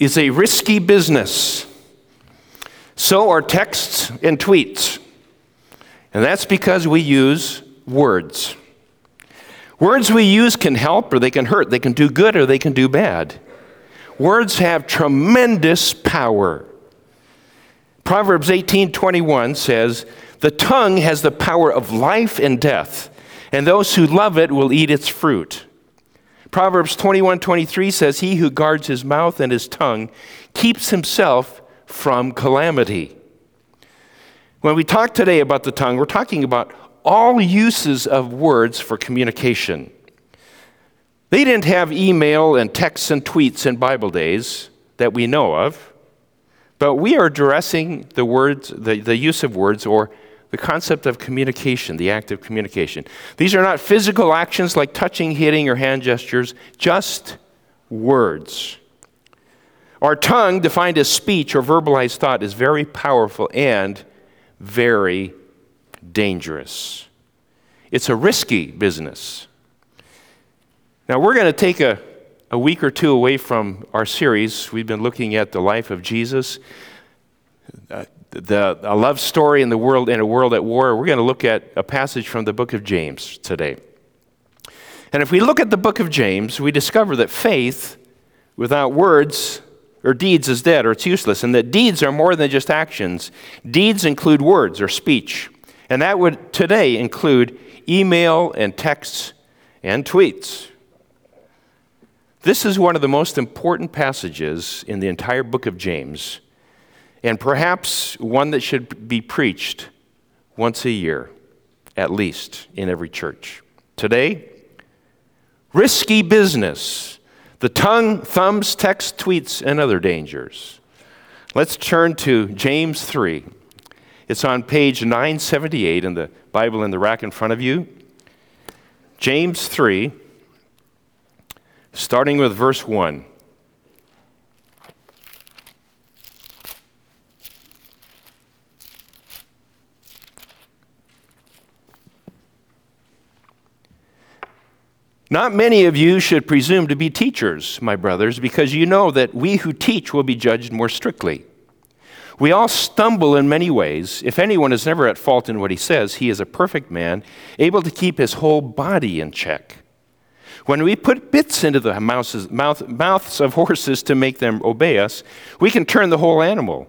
is a risky business. So are texts and tweets. And that's because we use words. Words we use can help or they can hurt. They can do good or they can do bad. Words have tremendous power. Proverbs 18:21 says, "The tongue has the power of life and death, and those who love it will eat its fruit." Proverbs 21:23 says, "He who guards his mouth and his tongue keeps himself from calamity." When we talk today about the tongue, we're talking about all uses of words for communication. They didn't have email and texts and tweets in Bible days that we know of, but we are addressing the words, the, the use of words, or the concept of communication, the act of communication. These are not physical actions like touching, hitting, or hand gestures, just words. Our tongue, defined as speech or verbalized thought, is very powerful and very dangerous. It's a risky business. Now, we're going to take a, a week or two away from our series. We've been looking at the life of Jesus, uh, the, a love story in the world in a world at war. We're going to look at a passage from the book of James today. And if we look at the book of James, we discover that faith without words or deeds is dead or it's useless, and that deeds are more than just actions. Deeds include words or speech. And that would today include email and texts and tweets. This is one of the most important passages in the entire book of James, and perhaps one that should be preached once a year, at least, in every church. Today, risky business the tongue, thumbs, text, tweets, and other dangers. Let's turn to James 3. It's on page 978 in the Bible in the rack in front of you. James 3, starting with verse 1. Not many of you should presume to be teachers, my brothers, because you know that we who teach will be judged more strictly. We all stumble in many ways. If anyone is never at fault in what he says, he is a perfect man, able to keep his whole body in check. When we put bits into the mouths, mouth, mouths of horses to make them obey us, we can turn the whole animal.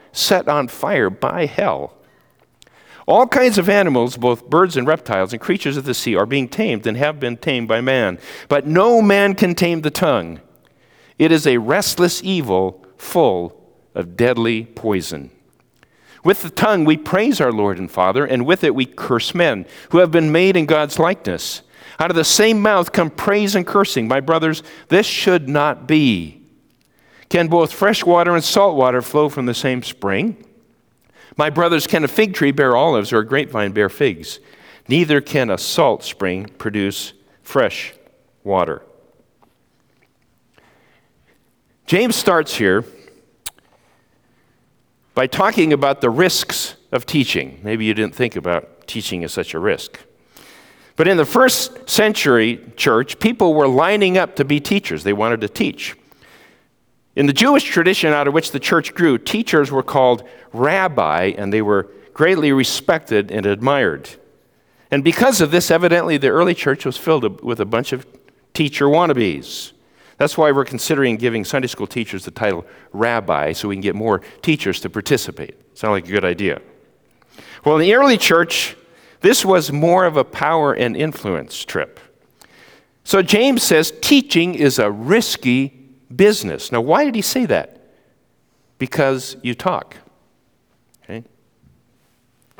set on fire by hell. All kinds of animals, both birds and reptiles and creatures of the sea, are being tamed and have been tamed by man. But no man can tame the tongue. It is a restless evil full of deadly poison. With the tongue we praise our Lord and Father, and with it we curse men who have been made in God's likeness. Out of the same mouth come praise and cursing. My brothers, this should not be. Can both fresh water and salt water flow from the same spring? My brothers, can a fig tree bear olives or a grapevine bear figs? Neither can a salt spring produce fresh water. James starts here by talking about the risks of teaching. Maybe you didn't think about teaching as such a risk. But in the first century church, people were lining up to be teachers. They wanted to teach. In the Jewish tradition out of which the church grew, teachers were called rabbi and they were greatly respected and admired. And because of this, evidently the early church was filled with a bunch of teacher wannabes. That's why we're considering giving Sunday school teachers the title rabbi so we can get more teachers to participate. Sound like a good idea. Well, in the early church, this was more of a power and influence trip. So James says teaching is a risky business. Now, why did he say that? Because you talk. Okay?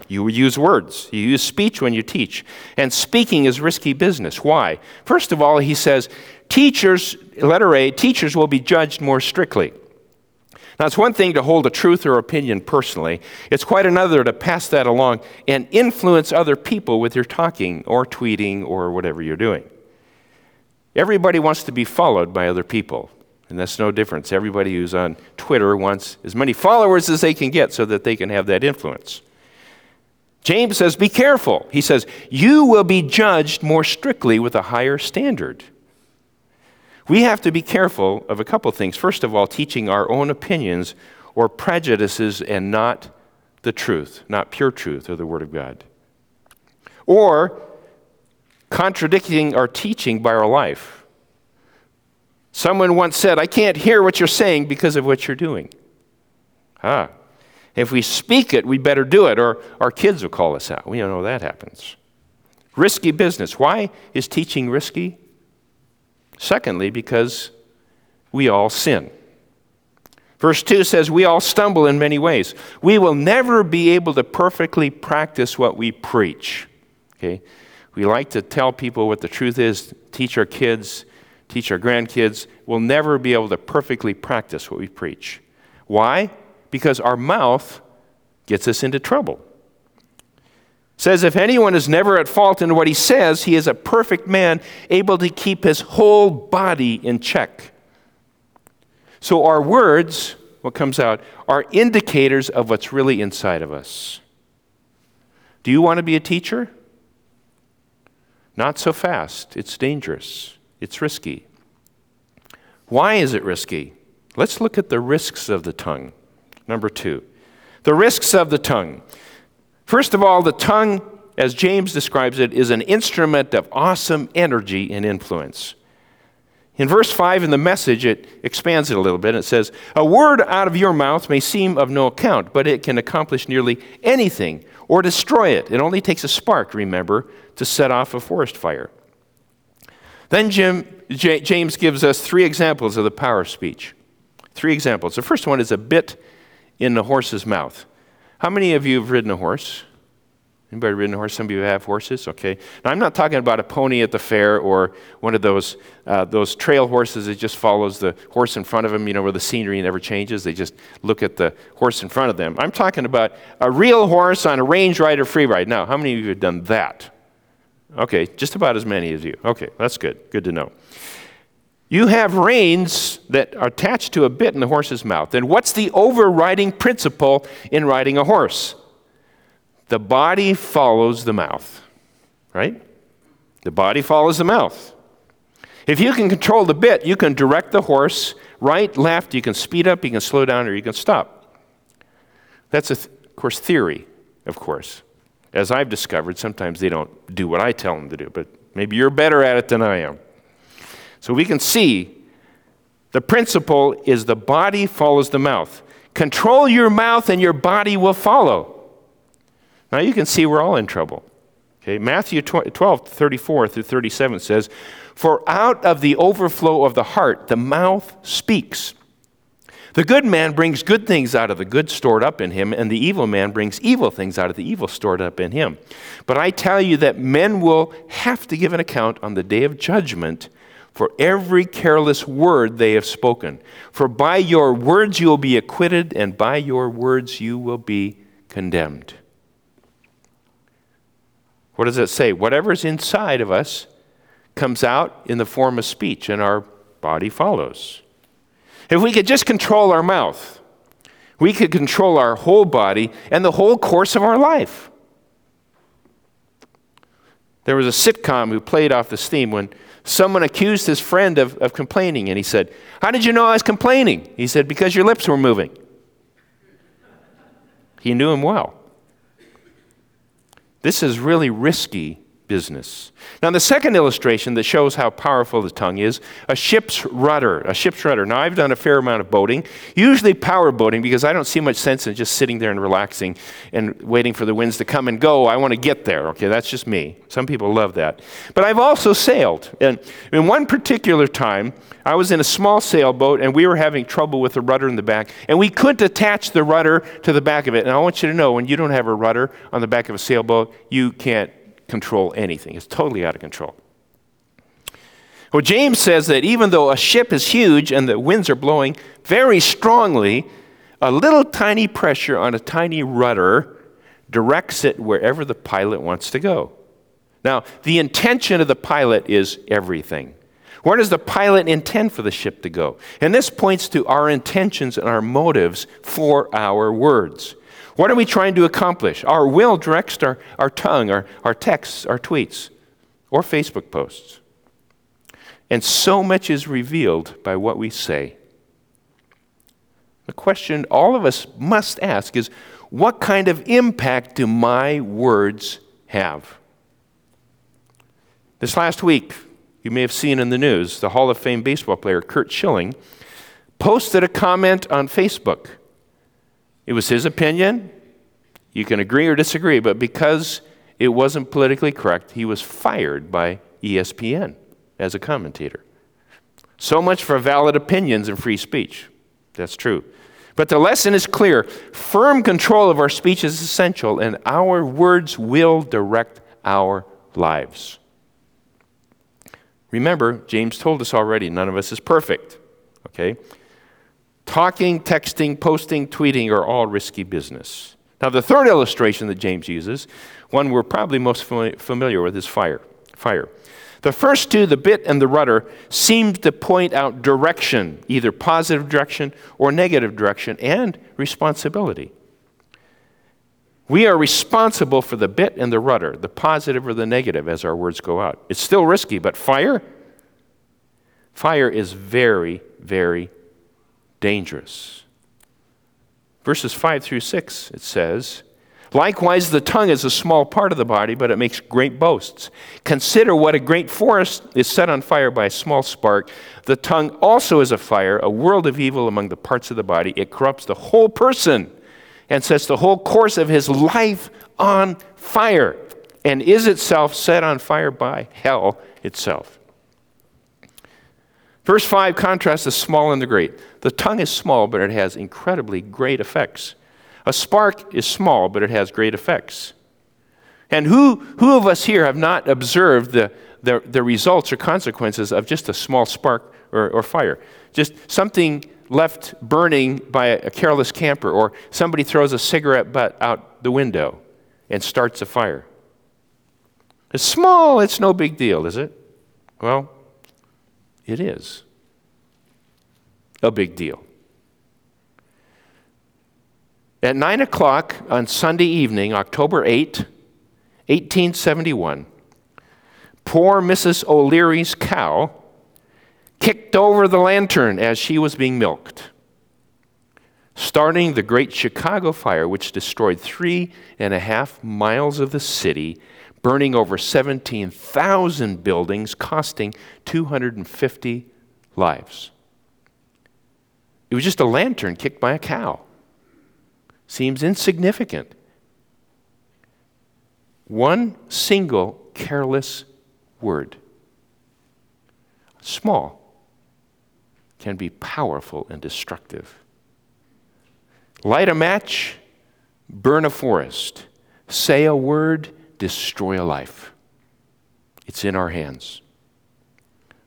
You use words. You use speech when you teach. And speaking is risky business. Why? First of all, he says teachers, letter A, teachers will be judged more strictly. Now, it's one thing to hold a truth or opinion personally, it's quite another to pass that along and influence other people with your talking or tweeting or whatever you're doing. Everybody wants to be followed by other people, and that's no difference. Everybody who's on Twitter wants as many followers as they can get so that they can have that influence. James says, Be careful. He says, You will be judged more strictly with a higher standard. We have to be careful of a couple things. First of all, teaching our own opinions or prejudices and not the truth, not pure truth or the Word of God. Or contradicting our teaching by our life. Someone once said, I can't hear what you're saying because of what you're doing. Ah, if we speak it, we better do it, or our kids will call us out. We don't know that happens. Risky business. Why is teaching risky? Secondly, because we all sin. Verse 2 says, We all stumble in many ways. We will never be able to perfectly practice what we preach. Okay? We like to tell people what the truth is, teach our kids, teach our grandkids. We'll never be able to perfectly practice what we preach. Why? Because our mouth gets us into trouble says if anyone is never at fault in what he says he is a perfect man able to keep his whole body in check so our words what comes out are indicators of what's really inside of us do you want to be a teacher not so fast it's dangerous it's risky why is it risky let's look at the risks of the tongue number two the risks of the tongue First of all, the tongue, as James describes it, is an instrument of awesome energy and influence. In verse 5 in the message, it expands it a little bit. It says, A word out of your mouth may seem of no account, but it can accomplish nearly anything or destroy it. It only takes a spark, remember, to set off a forest fire. Then Jim, J- James gives us three examples of the power of speech. Three examples. The first one is a bit in the horse's mouth. How many of you have ridden a horse? Anybody ridden a horse? Some of you have horses? Okay. Now, I'm not talking about a pony at the fair or one of those, uh, those trail horses that just follows the horse in front of them, you know, where the scenery never changes. They just look at the horse in front of them. I'm talking about a real horse on a range rider free ride. Now, how many of you have done that? Okay, just about as many as you. Okay, that's good. Good to know. You have reins that are attached to a bit in the horse's mouth. And what's the overriding principle in riding a horse? The body follows the mouth, right? The body follows the mouth. If you can control the bit, you can direct the horse right, left, you can speed up, you can slow down, or you can stop. That's, th- of course, theory, of course. As I've discovered, sometimes they don't do what I tell them to do, but maybe you're better at it than I am. So we can see the principle is the body follows the mouth. Control your mouth and your body will follow. Now you can see we're all in trouble. Okay, Matthew 12, 34 through 37 says, For out of the overflow of the heart, the mouth speaks. The good man brings good things out of the good stored up in him, and the evil man brings evil things out of the evil stored up in him. But I tell you that men will have to give an account on the day of judgment for every careless word they have spoken. For by your words you will be acquitted, and by your words you will be condemned. What does it say? Whatever's inside of us comes out in the form of speech, and our body follows. If we could just control our mouth, we could control our whole body and the whole course of our life. There was a sitcom who played off this theme when someone accused his friend of, of complaining, and he said, How did you know I was complaining? He said, Because your lips were moving. He knew him well. This is really risky business. Now, the second illustration that shows how powerful the tongue is a ship's rudder. A ship's rudder. Now, I've done a fair amount of boating, usually power boating, because I don't see much sense in just sitting there and relaxing and waiting for the winds to come and go. I want to get there. Okay, that's just me. Some people love that. But I've also sailed. And in one particular time, I was in a small sailboat and we were having trouble with the rudder in the back, and we couldn't attach the rudder to the back of it. And I want you to know when you don't have a rudder on the back of a sailboat, you can't control anything. It's totally out of control. Well, James says that even though a ship is huge and the winds are blowing very strongly, A little tiny pressure on a tiny rudder directs it wherever the pilot wants to go. Now, the intention of the pilot is everything. Where does the pilot intend for the ship to go? And this points to our intentions and our motives for our words. What are we trying to accomplish? Our will directs our, our tongue, our, our texts, our tweets, or Facebook posts. And so much is revealed by what we say. The question all of us must ask is what kind of impact do my words have? This last week, you may have seen in the news, the Hall of Fame baseball player Curt Schilling posted a comment on Facebook. It was his opinion. You can agree or disagree, but because it wasn't politically correct, he was fired by ESPN as a commentator. So much for valid opinions and free speech. That's true. But the lesson is clear firm control of our speech is essential, and our words will direct our lives. Remember, James told us already, none of us is perfect. Okay? Talking, texting, posting, tweeting are all risky business. Now, the third illustration that James uses, one we're probably most familiar with, is fire. Fire. The first two, the bit and the rudder, seem to point out direction, either positive direction or negative direction, and responsibility. We are responsible for the bit and the rudder, the positive or the negative, as our words go out. It's still risky, but fire? Fire is very, very dangerous. Verses 5 through 6, it says, Likewise, the tongue is a small part of the body, but it makes great boasts. Consider what a great forest is set on fire by a small spark. The tongue also is a fire, a world of evil among the parts of the body. It corrupts the whole person and sets the whole course of his life on fire and is itself set on fire by hell itself. Verse 5 contrasts the small and the great. The tongue is small, but it has incredibly great effects. A spark is small, but it has great effects. And who, who of us here have not observed the, the, the results or consequences of just a small spark or, or fire? Just something left burning by a careless camper, or somebody throws a cigarette butt out the window and starts a fire. It's small, it's no big deal, is it? Well, it is a big deal. At 9 o'clock on Sunday evening, October 8, 1871, poor Mrs. O'Leary's cow kicked over the lantern as she was being milked, starting the Great Chicago Fire, which destroyed three and a half miles of the city, burning over 17,000 buildings, costing 250 lives. It was just a lantern kicked by a cow. Seems insignificant. One single careless word. Small can be powerful and destructive. Light a match, burn a forest. Say a word, destroy a life. It's in our hands.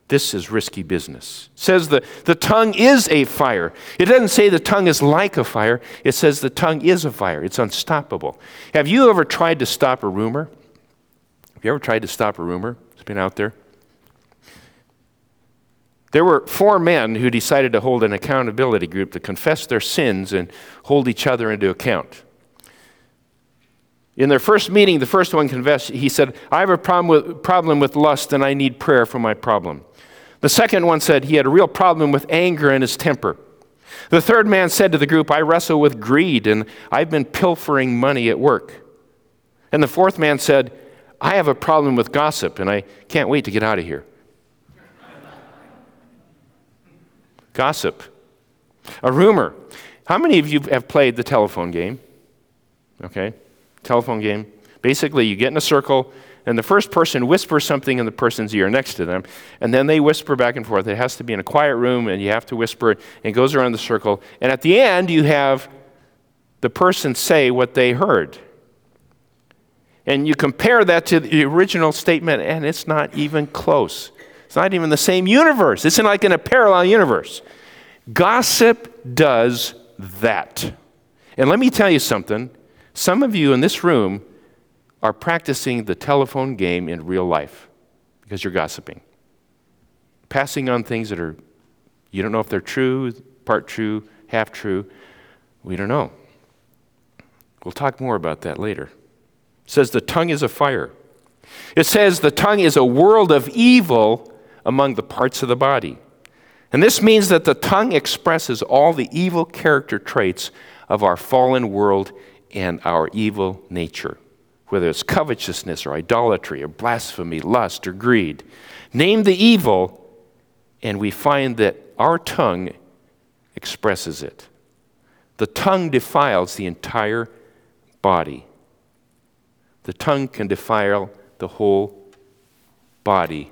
This is risky business. It says the, the tongue is a fire. It doesn't say the tongue is like a fire. It says the tongue is a fire. It's unstoppable. Have you ever tried to stop a rumor? Have you ever tried to stop a rumor? It's been out there. There were four men who decided to hold an accountability group to confess their sins and hold each other into account. In their first meeting, the first one confessed, he said, I have a problem with, problem with lust and I need prayer for my problem. The second one said he had a real problem with anger and his temper. The third man said to the group, I wrestle with greed and I've been pilfering money at work. And the fourth man said, I have a problem with gossip and I can't wait to get out of here. Gossip. A rumor. How many of you have played the telephone game? Okay, telephone game. Basically, you get in a circle, and the first person whispers something in the person's ear next to them, and then they whisper back and forth. It has to be in a quiet room, and you have to whisper, and it goes around the circle. And at the end, you have the person say what they heard. And you compare that to the original statement, and it's not even close. It's not even the same universe. It's in like in a parallel universe. Gossip does that. And let me tell you something. Some of you in this room are practicing the telephone game in real life because you're gossiping. Passing on things that are, you don't know if they're true, part true, half true. We don't know. We'll talk more about that later. It says the tongue is a fire. It says the tongue is a world of evil among the parts of the body. And this means that the tongue expresses all the evil character traits of our fallen world and our evil nature, whether it's covetousness or idolatry or blasphemy, lust or greed. Name the evil, and we find that our tongue expresses it. The tongue defiles the entire body. The tongue can defile the whole body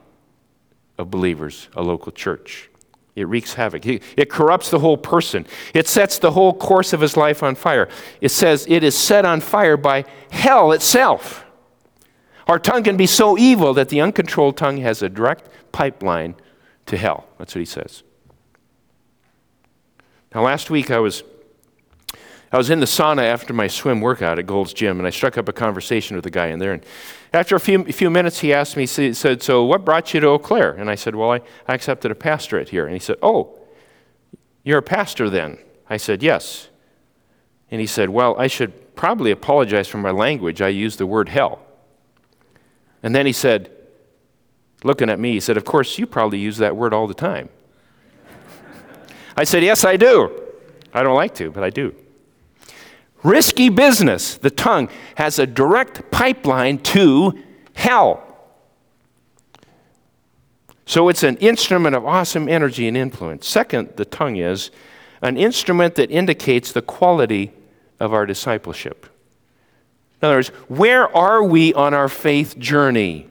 of believers, a local church. It wreaks havoc. It corrupts the whole person. It sets the whole course of his life on fire. It says it is set on fire by hell itself. Our tongue can be so evil that the uncontrolled tongue has a direct pipeline to hell. That's what he says. Now, last week I was I was in the sauna after my swim workout at Gold's Gym, and I struck up a conversation with a guy in there. And after a few, few minutes, he asked me, he said, So what brought you to Eau Claire? And I said, Well, I, I accepted a pastorate here. And he said, Oh, you're a pastor then? I said, Yes. And he said, Well, I should probably apologize for my language. I used the word hell. And then he said, looking at me, he said, Of course, you probably use that word all the time. I said, Yes, I do. I don't like to, but I do. Risky business, the tongue, has a direct pipeline to hell. So it's an instrument of awesome energy and influence. Second, the tongue is an instrument that indicates the quality of our discipleship. In other words, where are we on our faith journey?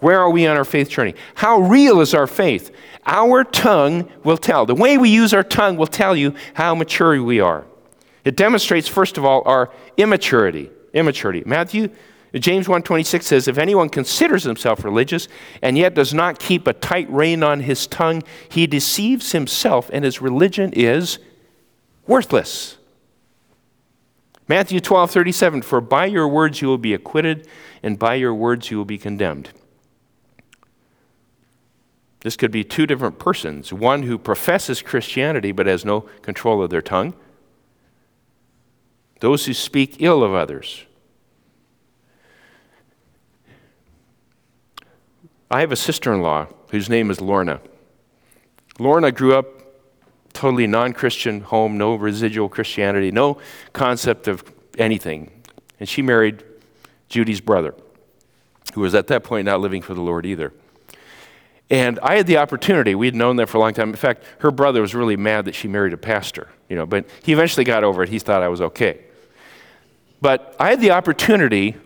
Where are we on our faith journey? How real is our faith? Our tongue will tell. The way we use our tongue will tell you how mature we are. It demonstrates, first of all, our immaturity. Immaturity. Matthew, James 1.26 says, If anyone considers himself religious and yet does not keep a tight rein on his tongue, he deceives himself and his religion is worthless. Matthew 12:37 For by your words you will be acquitted and by your words you will be condemned. This could be two different persons, one who professes Christianity but has no control of their tongue, those who speak ill of others. I have a sister in law whose name is Lorna. Lorna grew up totally non Christian home, no residual Christianity, no concept of anything. And she married Judy's brother, who was at that point not living for the Lord either. And I had the opportunity, we had known that for a long time. In fact, her brother was really mad that she married a pastor, you know, but he eventually got over it. He thought I was okay. But I had the opportunity,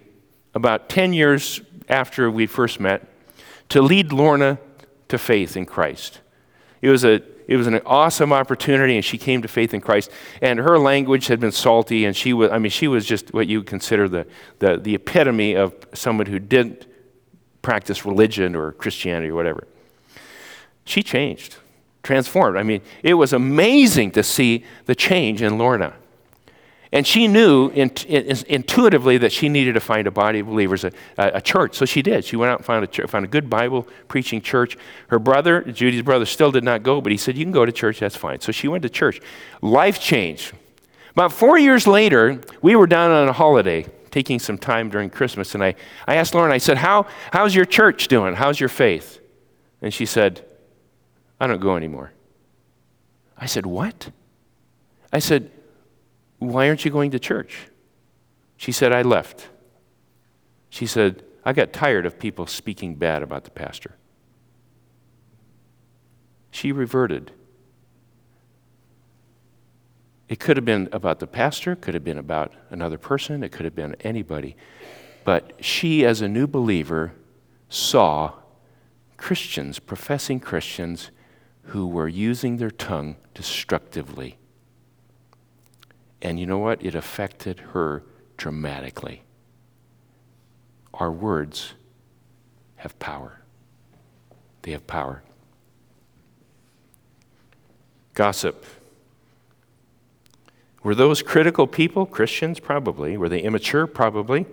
about 10 years after we first met, to lead Lorna to faith in Christ. It was, a, it was an awesome opportunity, and she came to faith in Christ. And her language had been salty, and she was, I mean, she was just what you would consider the, the, the epitome of someone who didn't practice religion or Christianity or whatever. She changed, transformed. I mean, it was amazing to see the change in Lorna. And she knew intuitively that she needed to find a body of believers, a, a church. So she did. She went out and found a, found a good Bible preaching church. Her brother, Judy's brother, still did not go, but he said, You can go to church, that's fine. So she went to church. Life changed. About four years later, we were down on a holiday, taking some time during Christmas, and I, I asked Lorna, I said, How, How's your church doing? How's your faith? And she said, I don't go anymore. I said, What? I said, why aren't you going to church? She said, I left. She said, I got tired of people speaking bad about the pastor. She reverted. It could have been about the pastor, could have been about another person, it could have been anybody. But she, as a new believer, saw Christians, professing Christians, who were using their tongue destructively and you know what? It affected her dramatically. Our words have power. They have power. Gossip. Were those critical people Christians? Probably. Were they immature? Probably.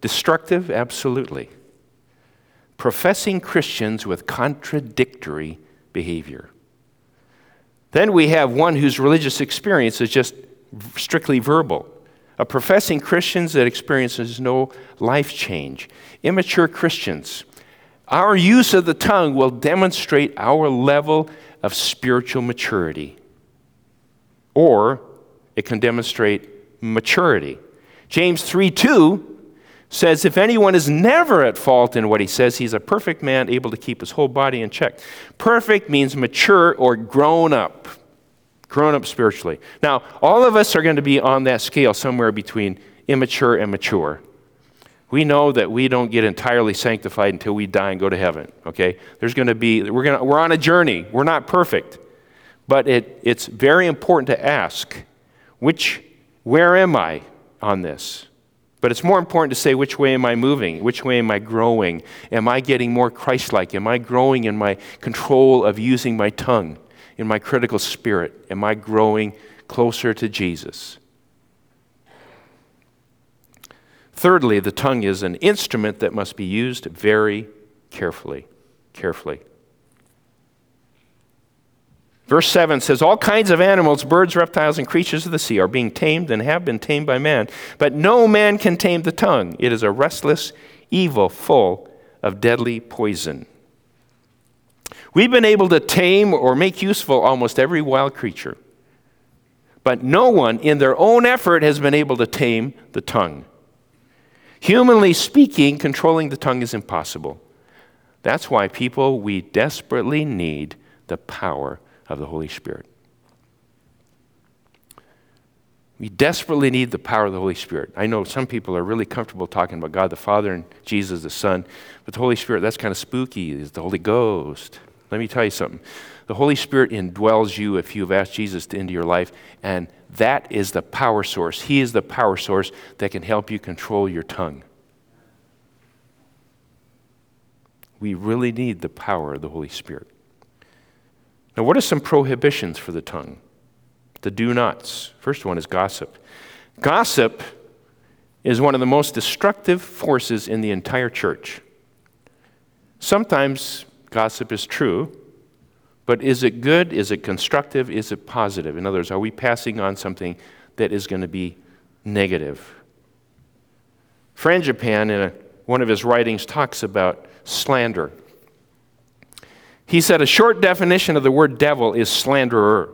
Destructive? Absolutely. Professing Christians with contradictory behavior. Then we have one whose religious experience is just strictly verbal. A professing Christians that experiences no life change. Immature Christians. Our use of the tongue will demonstrate our level of spiritual maturity. Or it can demonstrate maturity. James 3 2 says, If anyone is never at fault in what he says, he's a perfect man, able to keep his whole body in check. Perfect means mature or grown up, grown up spiritually. Now, all of us are going to be on that scale somewhere between immature and mature. We know that we don't get entirely sanctified until we die and go to heaven, okay? There's going to be, we're, going to, we're on a journey. We're not perfect. But it, it's very important to ask which, where am I on this? But it's more important to say, which way am I moving? Which way am I growing? Am I getting more Christ like? Am I growing in my control of using my tongue, in my critical spirit? Am I growing closer to Jesus? Thirdly, the tongue is an instrument that must be used very carefully. Carefully. Verse 7 says, All kinds of animals, birds, reptiles, and creatures of the sea are being tamed and have been tamed by man, but no man can tame the tongue. It is a restless evil full of deadly poison. We've been able to tame or make useful almost every wild creature, but no one in their own effort has been able to tame the tongue. Humanly speaking, controlling the tongue is impossible. That's why, people, we desperately need the power of the Holy Spirit. We desperately need the power of the Holy Spirit. I know some people are really comfortable talking about God the Father and Jesus the Son, but the Holy Spirit, that's kind of spooky. is the Holy Ghost. Let me tell you something. The Holy Spirit indwells you if you've asked Jesus into your life, and that is the power source. He is the power source that can help you control your tongue. We really need the power of the Holy Spirit. Now, what are some prohibitions for the tongue? The do nots. First one is gossip. Gossip is one of the most destructive forces in the entire church. Sometimes gossip is true, but is it good? Is it constructive? Is it positive? In other words, are we passing on something that is going to be negative? Frangipane, in a, one of his writings, talks about slander. He said a short definition of the word devil is slanderer.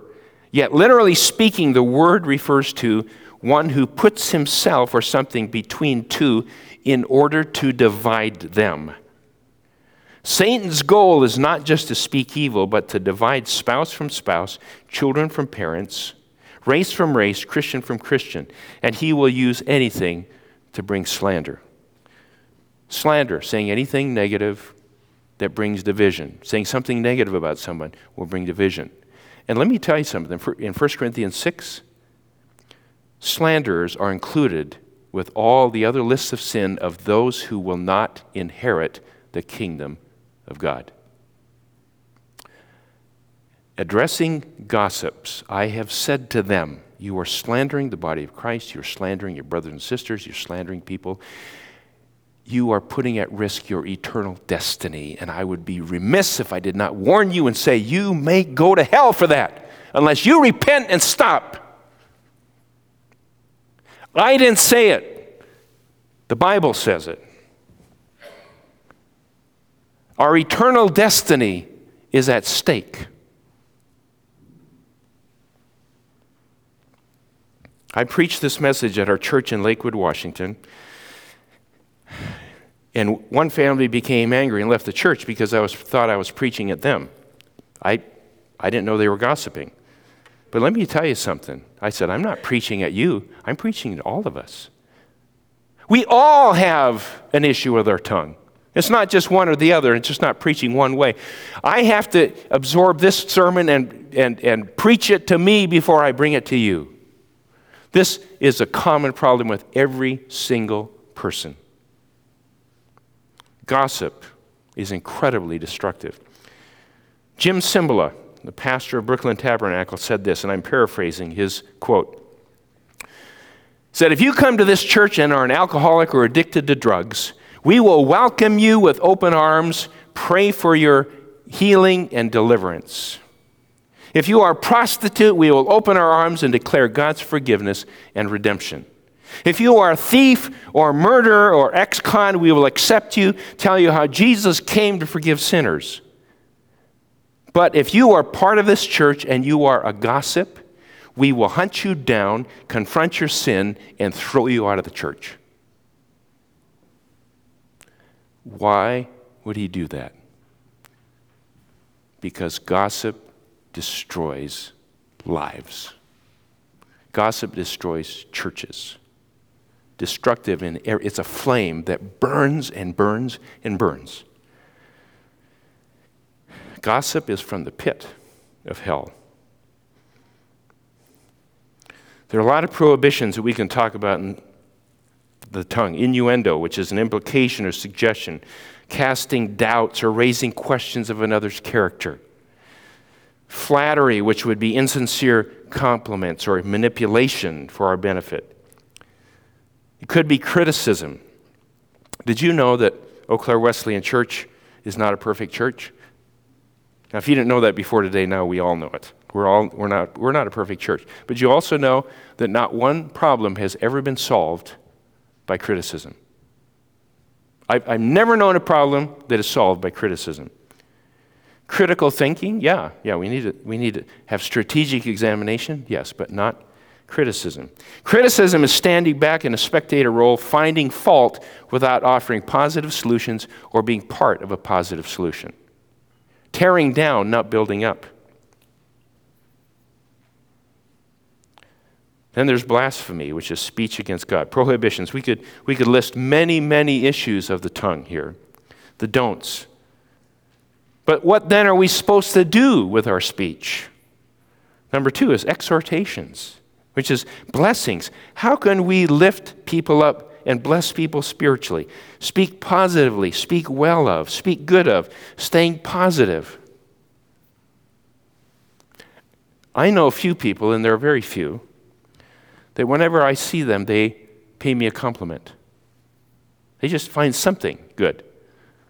Yet, literally speaking, the word refers to one who puts himself or something between two in order to divide them. Satan's goal is not just to speak evil, but to divide spouse from spouse, children from parents, race from race, Christian from Christian. And he will use anything to bring slander. Slander, saying anything negative that brings division. Saying something negative about someone will bring division. And let me tell you something. In 1 Corinthians 6, slanderers are included with all the other lists of sin of those who will not inherit the kingdom of God. Addressing gossips, I have said to them, You are slandering the body of Christ, you're slandering your brothers and sisters, you're slandering people you are putting at risk your eternal destiny. And I would be remiss if I did not warn you and say, You may go to hell for that unless you repent and stop. I didn't say it, the Bible says it. Our eternal destiny is at stake. I preached this message at our church in Lakewood, Washington. And one family became angry and left the church because I was, thought I was preaching at them. I, I didn't know they were gossiping. But let me tell you something. I said, I'm not preaching at you, I'm preaching to all of us. We all have an issue with our tongue. It's not just one or the other, it's just not preaching one way. I have to absorb this sermon and, and, and preach it to me before I bring it to you. This is a common problem with every single person. Gossip is incredibly destructive. Jim Cymbala, the pastor of Brooklyn Tabernacle, said this, and I'm paraphrasing his quote said, If you come to this church and are an alcoholic or addicted to drugs, we will welcome you with open arms, pray for your healing and deliverance. If you are a prostitute, we will open our arms and declare God's forgiveness and redemption. If you are a thief or a murderer or ex con, we will accept you, tell you how Jesus came to forgive sinners. But if you are part of this church and you are a gossip, we will hunt you down, confront your sin, and throw you out of the church. Why would he do that? Because gossip destroys lives. Gossip destroys churches. Destructive and it's a flame that burns and burns and burns. Gossip is from the pit of hell. There are a lot of prohibitions that we can talk about in the tongue. Innuendo, which is an implication or suggestion, casting doubts or raising questions of another's character. Flattery, which would be insincere compliments or manipulation for our benefit. It could be criticism. Did you know that Eau Claire Wesleyan Church is not a perfect church? Now, if you didn't know that before today, now we all know it. We're, all, we're, not, we're not a perfect church. But you also know that not one problem has ever been solved by criticism. I've, I've never known a problem that is solved by criticism. Critical thinking, yeah, yeah, we need to, we need to have strategic examination, yes, but not criticism. Criticism is standing back in a spectator role, finding fault without offering positive solutions or being part of a positive solution. Tearing down, not building up. Then there's blasphemy, which is speech against God. Prohibitions. We could, we could list many, many issues of the tongue here. The don'ts. But what then are we supposed to do with our speech? Number two is exhortations, which is blessings. How can we lift people up and bless people spiritually? Speak positively, speak well of, speak good of, staying positive. I know a few people, and there are very few, that whenever I see them, they pay me a compliment. They just find something good.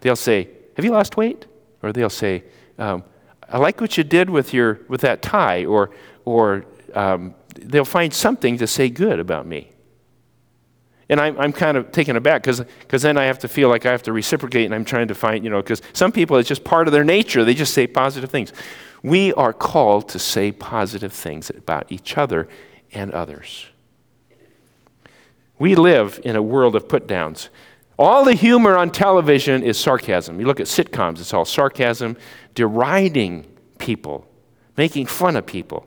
They'll say, Have you lost weight? Or they'll say, um, I like what you did with, your, with that tie. Or, or um, they'll find something to say good about me. And I'm, I'm kind of taken aback because then I have to feel like I have to reciprocate and I'm trying to find, you know, because some people, it's just part of their nature. They just say positive things. We are called to say positive things about each other and others. We live in a world of put downs. All the humor on television is sarcasm. You look at sitcoms, it's all sarcasm, deriding people, making fun of people.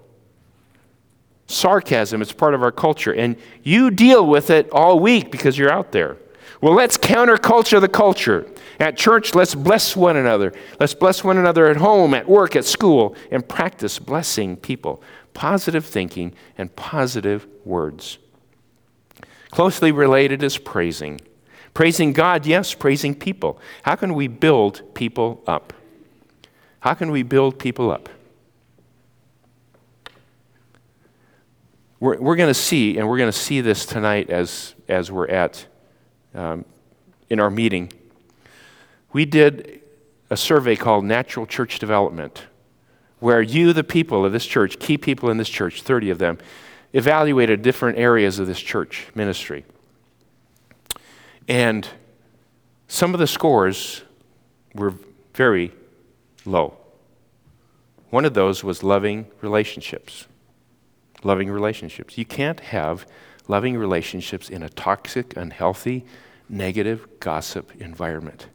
Sarcasm, it's part of our culture. And you deal with it all week because you're out there. Well, let's counterculture the culture. At church, let's bless one another. Let's bless one another at home, at work, at school, and practice blessing people. Positive thinking and positive words. Closely related is praising. Praising God, yes, praising people. How can we build people up? How can we build people up? We're, we're going to see, and we're going to see this tonight as, as we're at um, in our meeting. We did a survey called Natural Church Development, where you, the people of this church, key people in this church, 30 of them, evaluated different areas of this church ministry. And some of the scores were very low. One of those was loving relationships. Loving relationships. You can't have loving relationships in a toxic, unhealthy, negative, gossip environment.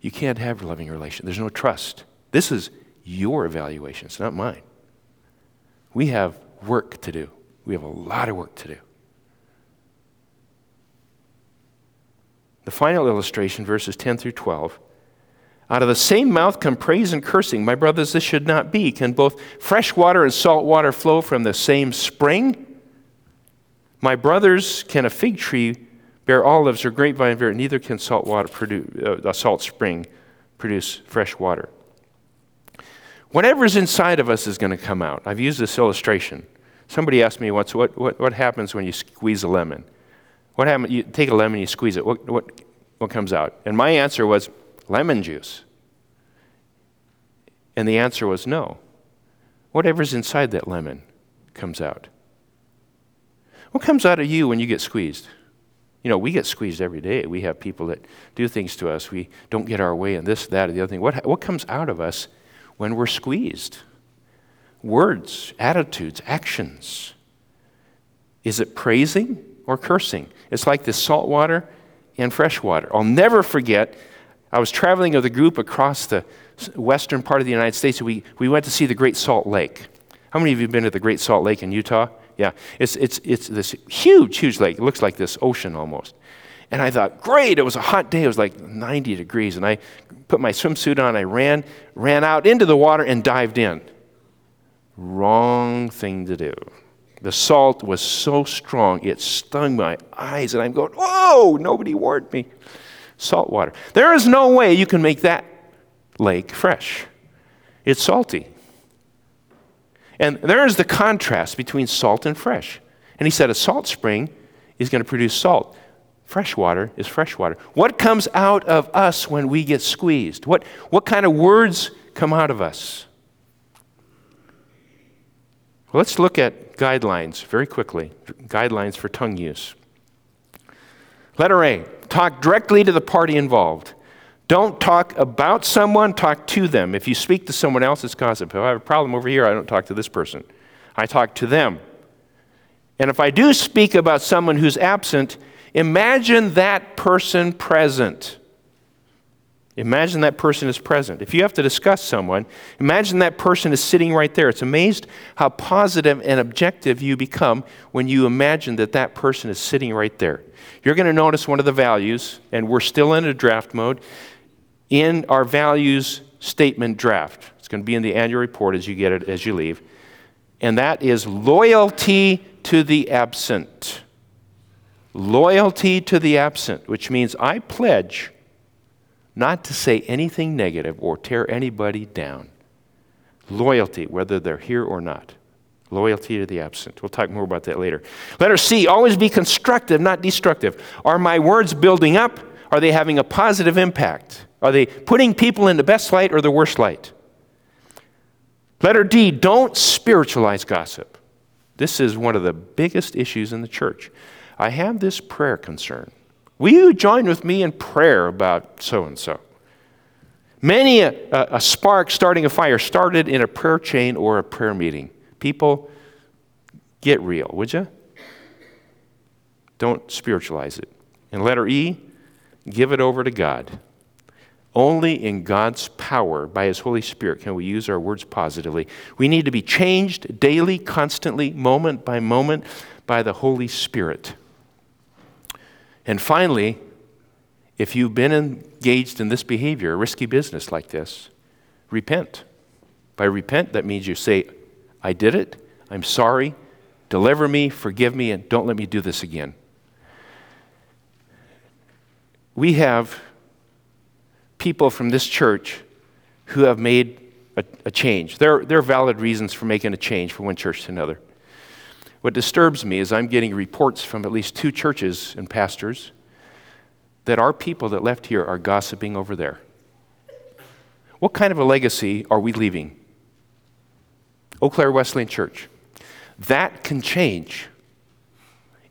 You can't have loving relationships. There's no trust. This is your evaluation, it's not mine. We have work to do. We have a lot of work to do. The final illustration, verses 10 through 12. Out of the same mouth come praise and cursing. My brothers, this should not be. Can both fresh water and salt water flow from the same spring? My brothers, can a fig tree bear olives or grapevine bear? Neither can salt water produce, uh, a salt spring produce fresh water. Whatever's inside of us is going to come out. I've used this illustration Somebody asked me once, what, what, what happens when you squeeze a lemon? What happens? You take a lemon, you squeeze it. What, what, what comes out? And my answer was lemon juice. And the answer was no. Whatever's inside that lemon comes out. What comes out of you when you get squeezed? You know, we get squeezed every day. We have people that do things to us. We don't get our way, and this, that, or the other thing. What, what comes out of us when we're squeezed? Words, attitudes, actions. Is it praising or cursing? It's like this salt water and fresh water. I'll never forget, I was traveling with a group across the western part of the United States. We, we went to see the Great Salt Lake. How many of you have been to the Great Salt Lake in Utah? Yeah, it's, it's, it's this huge, huge lake. It looks like this ocean almost. And I thought, great, it was a hot day. It was like 90 degrees. And I put my swimsuit on. I ran, ran out into the water and dived in. Wrong thing to do. The salt was so strong, it stung my eyes. And I'm going, whoa, nobody warned me. Salt water. There is no way you can make that lake fresh. It's salty. And there is the contrast between salt and fresh. And he said a salt spring is going to produce salt. Fresh water is fresh water. What comes out of us when we get squeezed? What, what kind of words come out of us? Well, let's look at guidelines very quickly. Guidelines for tongue use. Letter A talk directly to the party involved. Don't talk about someone, talk to them. If you speak to someone else, it's gossip. If I have a problem over here, I don't talk to this person. I talk to them. And if I do speak about someone who's absent, imagine that person present. Imagine that person is present. If you have to discuss someone, imagine that person is sitting right there. It's amazed how positive and objective you become when you imagine that that person is sitting right there. You're going to notice one of the values, and we're still in a draft mode in our values statement draft. It's going to be in the annual report as you get it as you leave. And that is loyalty to the absent. Loyalty to the absent, which means I pledge not to say anything negative or tear anybody down. Loyalty, whether they're here or not. Loyalty to the absent. We'll talk more about that later. Letter C, always be constructive, not destructive. Are my words building up? Are they having a positive impact? Are they putting people in the best light or the worst light? Letter D, don't spiritualize gossip. This is one of the biggest issues in the church. I have this prayer concern. Will you join with me in prayer about so and so? Many a, a, spark starting a fire started in a prayer chain or a prayer meeting. People, get real, would you? Don't spiritualize it. And letter E, give it over to God. Only in God's power, by His Holy Spirit, can we use our words positively. We need to be changed daily, constantly, moment by moment, by the Holy Spirit. And finally, if you've been engaged in this behavior, risky business like this, repent. By repent, that means you say, I did it, I'm sorry, deliver me, forgive me, and don't let me do this again. We have people from this church who have made a, a change. There, there are valid reasons for making a change from one church to another. What disturbs me is I'm getting reports from at least two churches and pastors that our people that left here are gossiping over there. What kind of a legacy are we leaving? Eau Claire Wesleyan Church. That can change.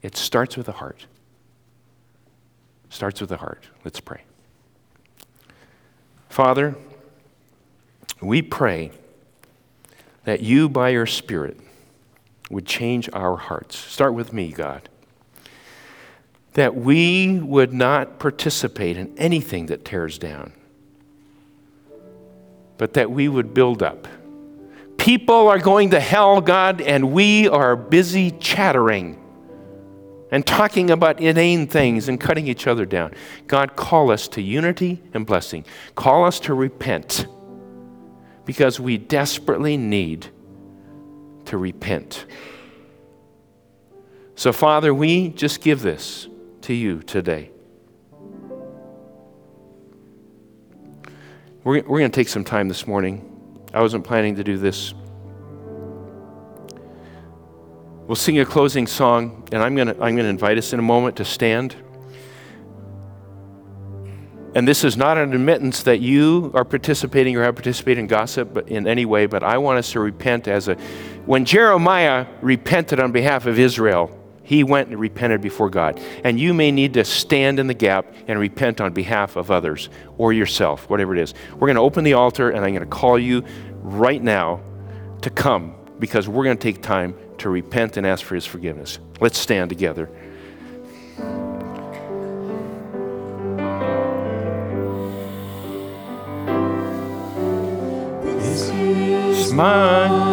It starts with the heart. Starts with the heart. Let's pray. Father, we pray that you, by your Spirit, would change our hearts. Start with me, God. That we would not participate in anything that tears down, but that we would build up. People are going to hell, God, and we are busy chattering and talking about inane things and cutting each other down. God, call us to unity and blessing. Call us to repent because we desperately need to repent. So, Father, we just give this to you today. We're, we're going to take some time this morning. I wasn't planning to do this. We'll sing a closing song, and I'm going to I'm going to invite us in a moment to stand. And this is not an admittance that you are participating or have participated in gossip in any way, but I want us to repent as a. When Jeremiah repented on behalf of Israel, he went and repented before God. And you may need to stand in the gap and repent on behalf of others or yourself, whatever it is. We're going to open the altar, and I'm going to call you right now to come because we're going to take time to repent and ask for his forgiveness. Let's stand together. My